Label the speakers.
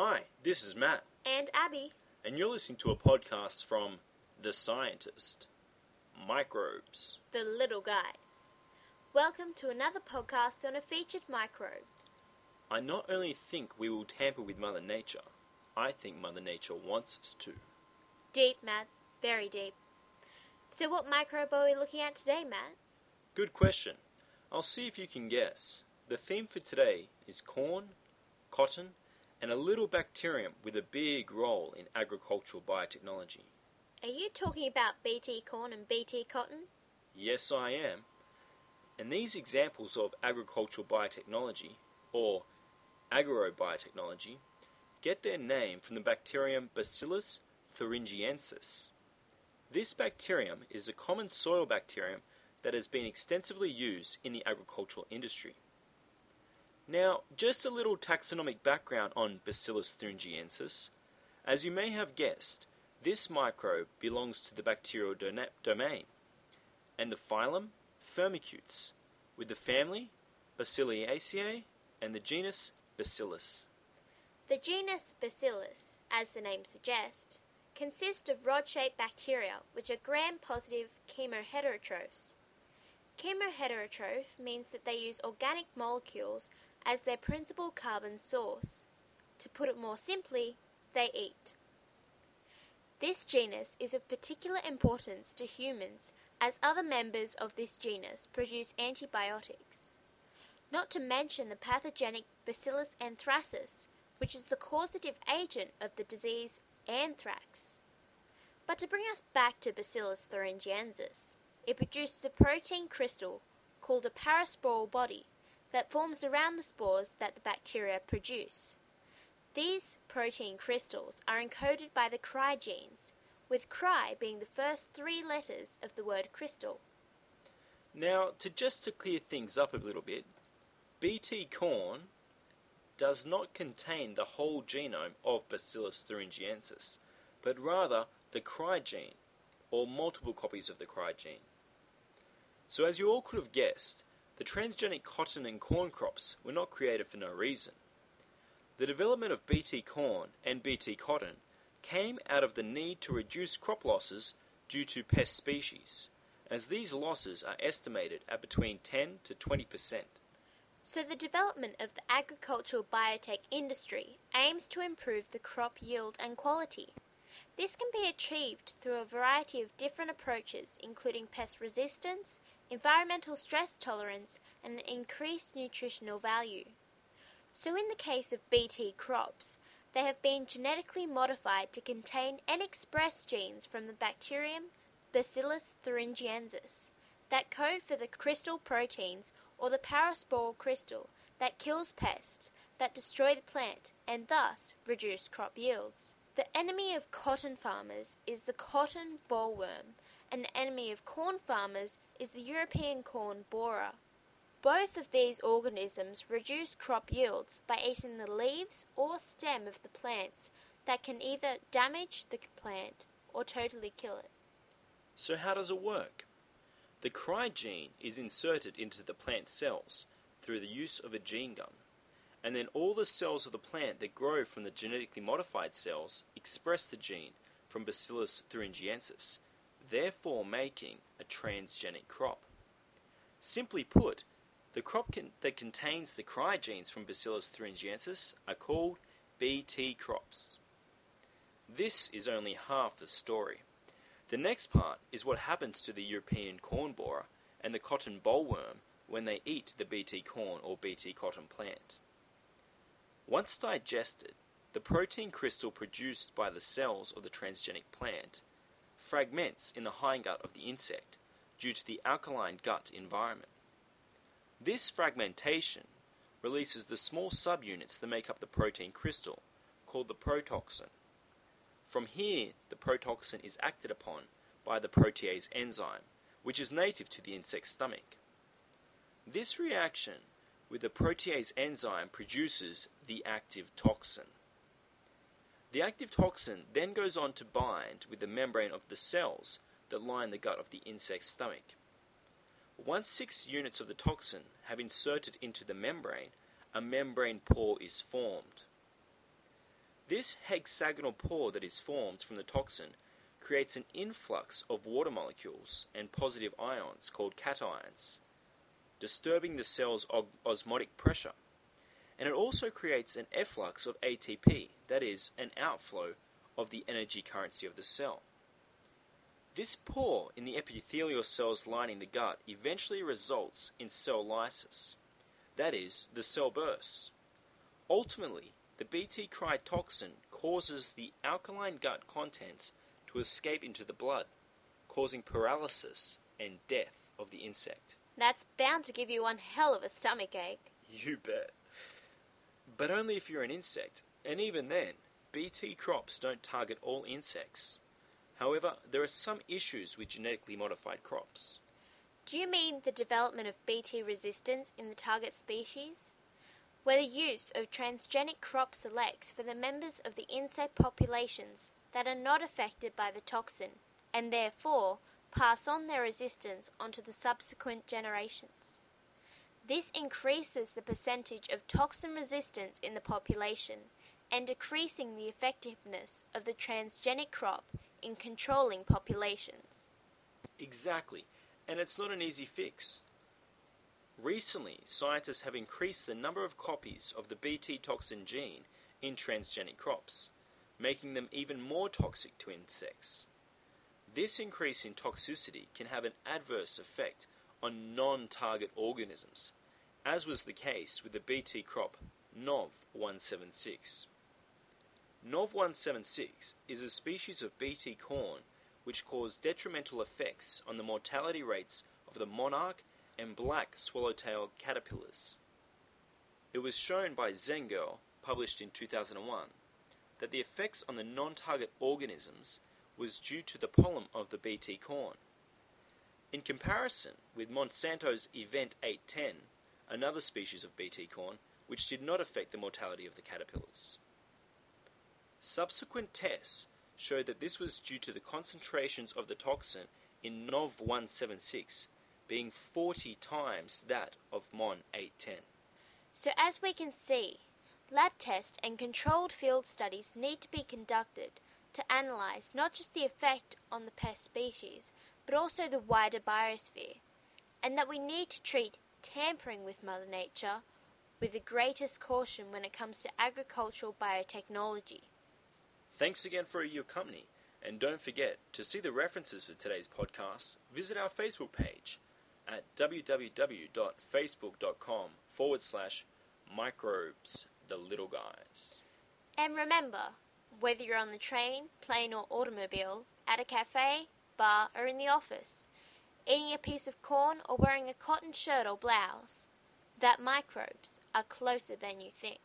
Speaker 1: Hi, this is Matt,
Speaker 2: And Abby.
Speaker 1: and you're listening to a podcast from The Scientist Microbes.
Speaker 2: the little guys. Welcome to another podcast on a featured microbe.
Speaker 1: I not only think we will tamper with Mother Nature, I think Mother Nature wants us to.
Speaker 2: Deep, Matt. Very deep. So, what microbe are we looking at today, Matt?
Speaker 1: Good question. I'll see if you can guess. The theme for today is corn, cotton, and a little bacterium with a big role in agricultural biotechnology.
Speaker 2: Are you talking about BT corn and BT cotton?
Speaker 1: Yes, I am. And these examples of agricultural biotechnology, or agrobiotechnology, get their name from the bacterium Bacillus thuringiensis. This bacterium is a common soil bacterium that has been extensively used in the agricultural industry. Now, just a little taxonomic background on Bacillus thuringiensis. As you may have guessed, this microbe belongs to the bacterial domain and the phylum Firmicutes, with the family Bacillaceae and the genus Bacillus.
Speaker 2: The genus Bacillus, as the name suggests, consists of rod shaped bacteria which are gram positive chemoheterotrophs. Chemoheterotroph means that they use organic molecules as their principal carbon source. To put it more simply, they eat. This genus is of particular importance to humans as other members of this genus produce antibiotics. Not to mention the pathogenic Bacillus anthracis, which is the causative agent of the disease anthrax. But to bring us back to Bacillus thuringiensis, it produces a protein crystal called a parasporal body that forms around the spores that the bacteria produce. These protein crystals are encoded by the cry genes, with cry being the first three letters of the word crystal.
Speaker 1: Now, to just to clear things up a little bit, BT corn does not contain the whole genome of Bacillus thuringiensis, but rather the cry gene, or multiple copies of the cry gene. So, as you all could have guessed, the transgenic cotton and corn crops were not created for no reason. The development of BT corn and BT cotton came out of the need to reduce crop losses due to pest species, as these losses are estimated at between 10 to 20 percent.
Speaker 2: So, the development of the agricultural biotech industry aims to improve the crop yield and quality. This can be achieved through a variety of different approaches, including pest resistance, environmental stress tolerance, and increased nutritional value. So, in the case of BT crops, they have been genetically modified to contain and express genes from the bacterium Bacillus thuringiensis that code for the crystal proteins or the paraspore crystal that kills pests that destroy the plant and thus reduce crop yields. The enemy of cotton farmers is the cotton bollworm, and the enemy of corn farmers is the European corn borer. Both of these organisms reduce crop yields by eating the leaves or stem of the plants that can either damage the plant or totally kill it.
Speaker 1: So, how does it work? The cry gene is inserted into the plant cells through the use of a gene gun, and then all the cells of the plant that grow from the genetically modified cells express the gene from Bacillus thuringiensis, therefore making a transgenic crop. Simply put, the crop can, that contains the cry genes from Bacillus thuringiensis are called BT crops. This is only half the story. The next part is what happens to the European corn borer and the cotton bollworm when they eat the BT corn or BT cotton plant. Once digested, the protein crystal produced by the cells of the transgenic plant fragments in the hindgut of the insect due to the alkaline gut environment. This fragmentation releases the small subunits that make up the protein crystal, called the protoxin. From here, the protoxin is acted upon by the protease enzyme, which is native to the insect's stomach. This reaction with the protease enzyme produces the active toxin. The active toxin then goes on to bind with the membrane of the cells that line the gut of the insect's stomach. Once six units of the toxin have inserted into the membrane, a membrane pore is formed. This hexagonal pore that is formed from the toxin creates an influx of water molecules and positive ions called cations, disturbing the cell's osmotic pressure. And it also creates an efflux of ATP, that is, an outflow of the energy currency of the cell. This pore in the epithelial cells lining the gut eventually results in cell lysis, that is, the cell bursts. Ultimately, the Bt cry toxin causes the alkaline gut contents to escape into the blood, causing paralysis and death of the insect.
Speaker 2: That's bound to give you one hell of a stomach ache.
Speaker 1: You bet. But only if you're an insect, and even then, Bt crops don't target all insects. However, there are some issues with genetically modified crops.
Speaker 2: Do you mean the development of Bt resistance in the target species? Where the use of transgenic crop selects for the members of the insect populations that are not affected by the toxin and therefore pass on their resistance onto the subsequent generations. This increases the percentage of toxin resistance in the population and decreasing the effectiveness of the transgenic crop in controlling populations.
Speaker 1: Exactly, and it's not an easy fix. Recently, scientists have increased the number of copies of the Bt toxin gene in transgenic crops, making them even more toxic to insects. This increase in toxicity can have an adverse effect on non target organisms, as was the case with the Bt crop NOV 176. NOV 176 is a species of Bt corn which caused detrimental effects on the mortality rates of the monarch and black swallowtail caterpillars. It was shown by Zangerl, published in 2001, that the effects on the non target organisms was due to the pollen of the Bt corn. In comparison with Monsanto's Event 810, another species of Bt corn, which did not affect the mortality of the caterpillars. Subsequent tests showed that this was due to the concentrations of the toxin in NOV 176 being 40 times that of MON 810.
Speaker 2: So, as we can see, lab tests and controlled field studies need to be conducted to analyze not just the effect on the pest species, but also the wider biosphere, and that we need to treat tampering with Mother Nature with the greatest caution when it comes to agricultural biotechnology.
Speaker 1: Thanks again for your company, and don't forget to see the references for today's podcast, visit our Facebook page at www.facebook.com forward slash microbes the little guys.
Speaker 2: And remember, whether you're on the train, plane, or automobile, at a cafe, bar, or in the office, eating a piece of corn or wearing a cotton shirt or blouse, that microbes are closer than you think.